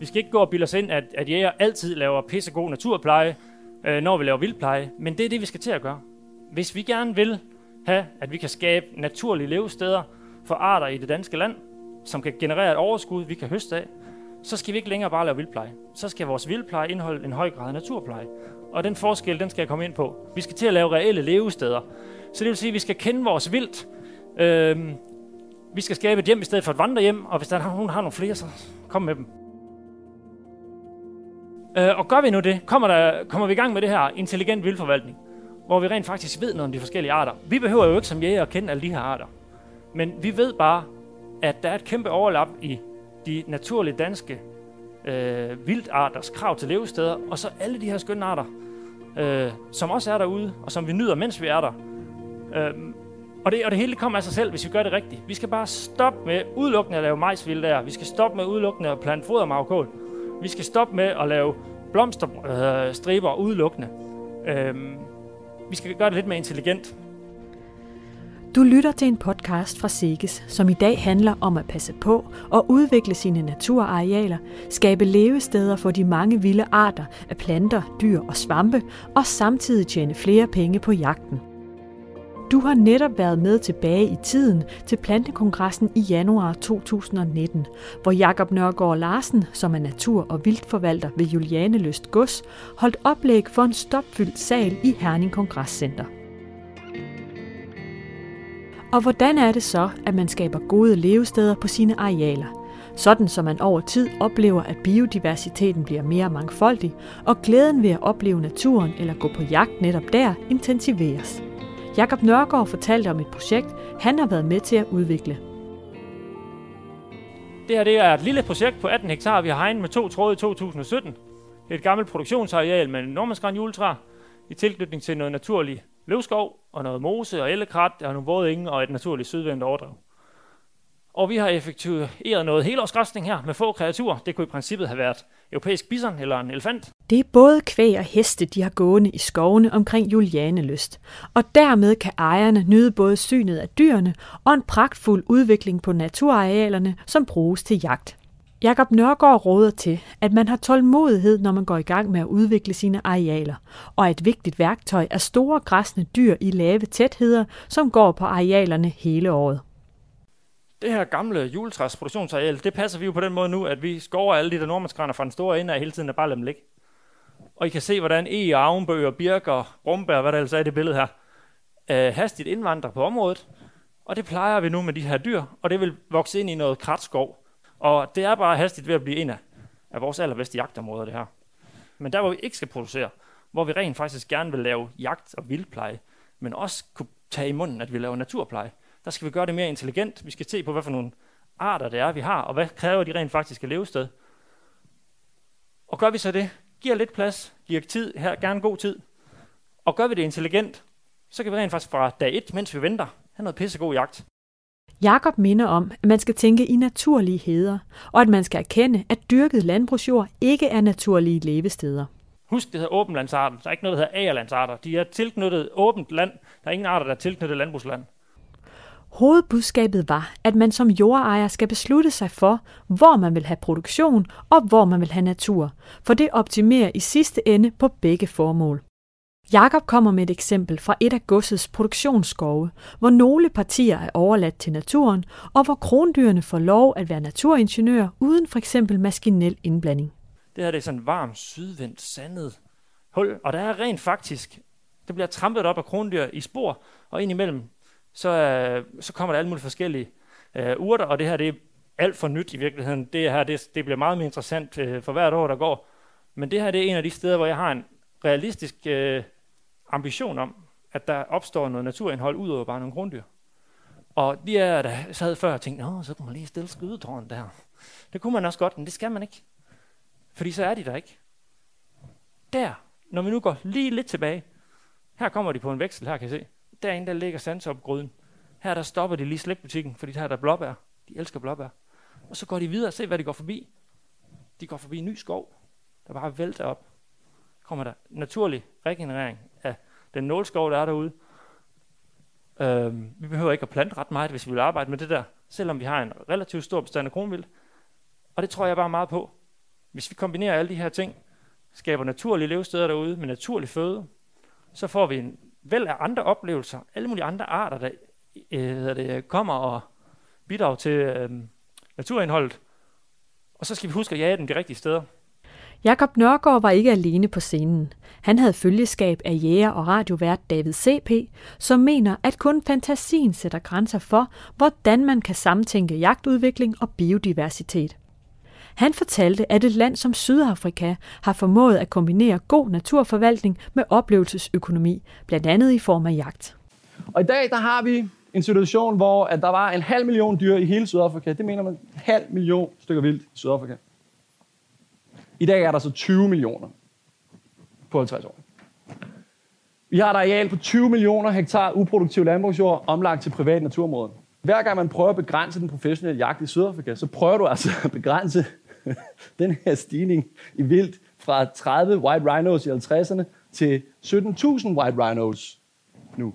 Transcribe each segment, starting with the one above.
Vi skal ikke gå og bilde os ind, at, at jæger altid laver pissegod naturpleje, øh, når vi laver vildpleje. Men det er det, vi skal til at gøre. Hvis vi gerne vil have, at vi kan skabe naturlige levesteder for arter i det danske land, som kan generere et overskud, vi kan høste af, så skal vi ikke længere bare lave vildpleje. Så skal vores vildpleje indeholde en høj grad af naturpleje. Og den forskel, den skal jeg komme ind på. Vi skal til at lave reelle levesteder. Så det vil sige, at vi skal kende vores vildt. Øhm, vi skal skabe et hjem i stedet for et vandrehjem, og hvis der er nogen, har nogle flere, så kom med dem. Øh, og gør vi nu det, kommer, der, kommer vi i gang med det her intelligent vildforvaltning, hvor vi rent faktisk ved noget om de forskellige arter. Vi behøver jo ikke som jæger at kende alle de her arter. Men vi ved bare, at der er et kæmpe overlap i de naturlige danske øh, vildarters krav til levesteder, og så alle de her skønne arter, øh, som også er derude, og som vi nyder, mens vi er der. Øh, og det, og det hele kommer af sig selv, hvis vi gør det rigtigt. Vi skal bare stoppe med udelukkende at lave majsvild der. Vi skal stoppe med udelukkende at plante fodermavkål. Vi skal stoppe med at lave blomsterstriber øh, udelukkende. Øh, vi skal gøre det lidt mere intelligent. Du lytter til en podcast fra Sikkes, som i dag handler om at passe på og udvikle sine naturarealer, skabe levesteder for de mange vilde arter af planter, dyr og svampe, og samtidig tjene flere penge på jagten. Du har netop været med tilbage i tiden til Plantekongressen i januar 2019, hvor Jakob Nørgaard Larsen, som er natur- og vildtforvalter ved Juliane Løst Gods, holdt oplæg for en stopfyldt sal i Herning Kongresscenter. Og hvordan er det så, at man skaber gode levesteder på sine arealer? Sådan så man over tid oplever, at biodiversiteten bliver mere mangfoldig, og glæden ved at opleve naturen eller gå på jagt netop der intensiveres. Jakob Nørgaard fortalte om et projekt, han har været med til at udvikle. Det her det er et lille projekt på 18 hektar, vi har hegnet med to tråde i 2017. Det er et gammelt produktionsareal med nordmandsgræn juletræ i tilknytning til noget naturlig løvskov og noget mose og ellekrat og nogle våde enge og et naturligt sydvendt overdrev. Og vi har effektueret noget helårsgræsning her med få kreaturer. Det kunne i princippet have været europæisk bison eller en elefant. Det er både kvæg og heste, de har gående i skovene omkring Julianelyst. Og dermed kan ejerne nyde både synet af dyrene og en pragtfuld udvikling på naturarealerne, som bruges til jagt. Jakob Nørgaard råder til, at man har tålmodighed, når man går i gang med at udvikle sine arealer, og et vigtigt værktøj er store græsne dyr i lave tætheder, som går på arealerne hele året. Det her gamle juletræs produktionsareal, det passer vi jo på den måde nu, at vi skover alle de der nordmandsgræner fra den store ende af hele tiden og bare lader dem ligge. Og I kan se, hvordan e, avnbøger, birker, rumbær, hvad der ellers er i det billede her, øh, hastigt indvandrer på området. Og det plejer vi nu med de her dyr, og det vil vokse ind i noget kratskov. Og det er bare hastigt ved at blive en af, af vores allerbedste jagtområder, det her. Men der, hvor vi ikke skal producere, hvor vi rent faktisk gerne vil lave jagt og vildpleje, men også kunne tage i munden, at vi laver naturpleje, der skal vi gøre det mere intelligent. Vi skal se på, hvad for nogle arter det er, vi har, og hvad kræver de rent faktisk at levested. Og gør vi så det, giver lidt plads, giver tid, her gerne god tid, og gør vi det intelligent, så kan vi rent faktisk fra dag 1, mens vi venter, have noget pissegod jagt. Jakob minder om, at man skal tænke i naturlige heder, og at man skal erkende, at dyrket landbrugsjord ikke er naturlige levesteder. Husk, det hedder åbenlandsarter. Der er ikke noget, der hedder agerlandsarter. De er tilknyttet åbent land. Der er ingen arter, der er tilknyttet landbrugsland. Hovedbudskabet var, at man som jordejer skal beslutte sig for, hvor man vil have produktion og hvor man vil have natur, for det optimerer i sidste ende på begge formål. Jakob kommer med et eksempel fra et af godsets produktionsskove, hvor nogle partier er overladt til naturen, og hvor krondyrene får lov at være naturingeniører uden for eksempel maskinel indblanding. Det her det er sådan en varm, sydvendt, sandet hul, og der er rent faktisk, det bliver trampet op af krondyr i spor, og indimellem så, øh, så kommer der alle mulige forskellige øh, urter, og det her det er alt for nyt i virkeligheden. Det her det, det bliver meget mere interessant øh, for hvert år, der går. Men det her det er en af de steder, hvor jeg har en realistisk øh, ambition om, at der opstår noget naturindhold ud over bare nogle grunddyr. Og de er, der sad før og tænkte, Nå, så kunne man lige stille skydetårn der. Det kunne man også godt, men det skal man ikke. Fordi så er de der ikke. Der, når vi nu går lige lidt tilbage, her kommer de på en veksel, her kan I se derinde, der ligger sandsopgryden. Her der stopper de lige slægtbutikken, fordi her er der blåbær. De elsker blåbær. Og så går de videre og se, hvad de går forbi. De går forbi en ny skov, der bare vælter op. Kommer der naturlig regenerering af den nålskov, der er derude. Øhm, vi behøver ikke at plante ret meget, hvis vi vil arbejde med det der, selvom vi har en relativt stor bestand af kronvild. Og det tror jeg bare meget på. hvis vi kombinerer alle de her ting, skaber naturlige levesteder derude med naturlig føde, så får vi en væld af andre oplevelser, alle mulige andre arter, der øh, det, kommer og bidrager til øh, naturindholdet. Og så skal vi huske at jage den de rigtige steder. Jakob Nørgaard var ikke alene på scenen. Han havde følgeskab af jæger og radiovært David C.P., som mener, at kun fantasien sætter grænser for, hvordan man kan samtænke jagtudvikling og biodiversitet. Han fortalte, at et land som Sydafrika har formået at kombinere god naturforvaltning med oplevelsesøkonomi, blandt andet i form af jagt. Og i dag der har vi en situation, hvor at der var en halv million dyr i hele Sydafrika. Det mener man, en halv million stykker vildt i Sydafrika. I dag er der så 20 millioner på 50 år. Vi har et areal på 20 millioner hektar uproduktiv landbrugsjord omlagt til privat naturområder. Hver gang man prøver at begrænse den professionelle jagt i Sydafrika, så prøver du altså at begrænse den her stigning i vildt fra 30 white rhinos i 50'erne til 17.000 white rhinos nu.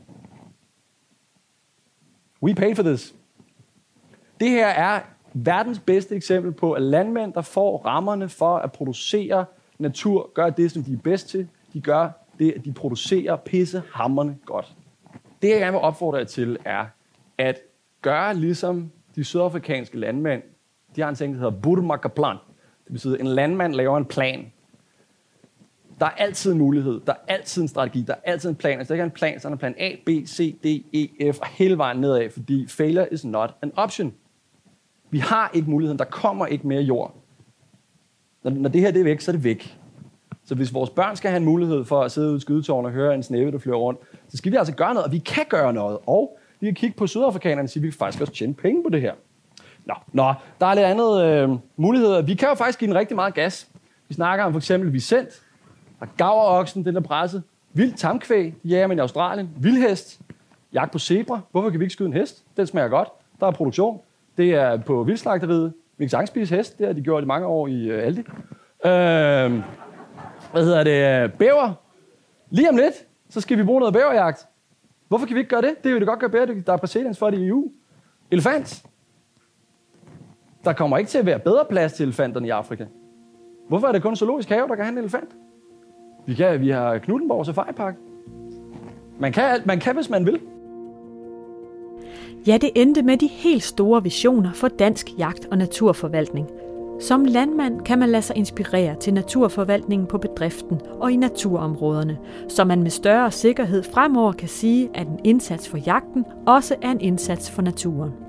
We pay for this. Det her er verdens bedste eksempel på, at landmænd, der får rammerne for at producere natur, gør det, som de er bedst til. De gør det, at de producerer pisse hammerne godt. Det, jeg gerne vil opfordre jer til, er at gøre ligesom de sydafrikanske landmænd. De har en ting, der hedder Burmakaplan. Det betyder, at en landmand laver en plan. Der er altid en mulighed. Der er altid en strategi. Der er altid en plan. Hvis der ikke er en plan, så er der en plan A, B, C, D, E, F og hele vejen nedad, fordi failure is not an option. Vi har ikke muligheden. Der kommer ikke mere jord. Når, når det her det er væk, så er det væk. Så hvis vores børn skal have en mulighed for at sidde ude i skydetårnet og høre en snæve, der flyver rundt, så skal vi altså gøre noget, og vi kan gøre noget. Og vi kan kigge på sydafrikanerne og sige, at vi kan faktisk også tjene penge på det her. Nå, nå der er lidt andet øh, muligheder. Vi kan jo faktisk give den rigtig meget gas. Vi snakker om for eksempel Vicent, der gaveroksen, den er presset. Vild tamkvæg, ja, men i Australien. Vildhest, jagt på zebra. Hvorfor kan vi ikke skyde en hest? Den smager godt. Der er produktion. Det er på vildslagteriet. Vi kan sagtens spise hest. Det har de gjort i mange år i uh, Aldi. Øh, hvad hedder det? Bæver. Lige om lidt, så skal vi bruge noget bæverjagt. Hvorfor kan vi ikke gøre det? Det vil det godt gøre bæredygtigt. Der er præcedens for det i EU. Elefant. Der kommer ikke til at være bedre plads til elefanterne i Afrika. Hvorfor er det kun zoologisk have, der kan have en elefant? Vi, kan, vi har Knuttenborg Safari Park. Man kan alt, man kan, hvis man vil. Ja, det endte med de helt store visioner for dansk jagt- og naturforvaltning. Som landmand kan man lade sig inspirere til naturforvaltningen på bedriften og i naturområderne, så man med større sikkerhed fremover kan sige, at en indsats for jagten også er en indsats for naturen.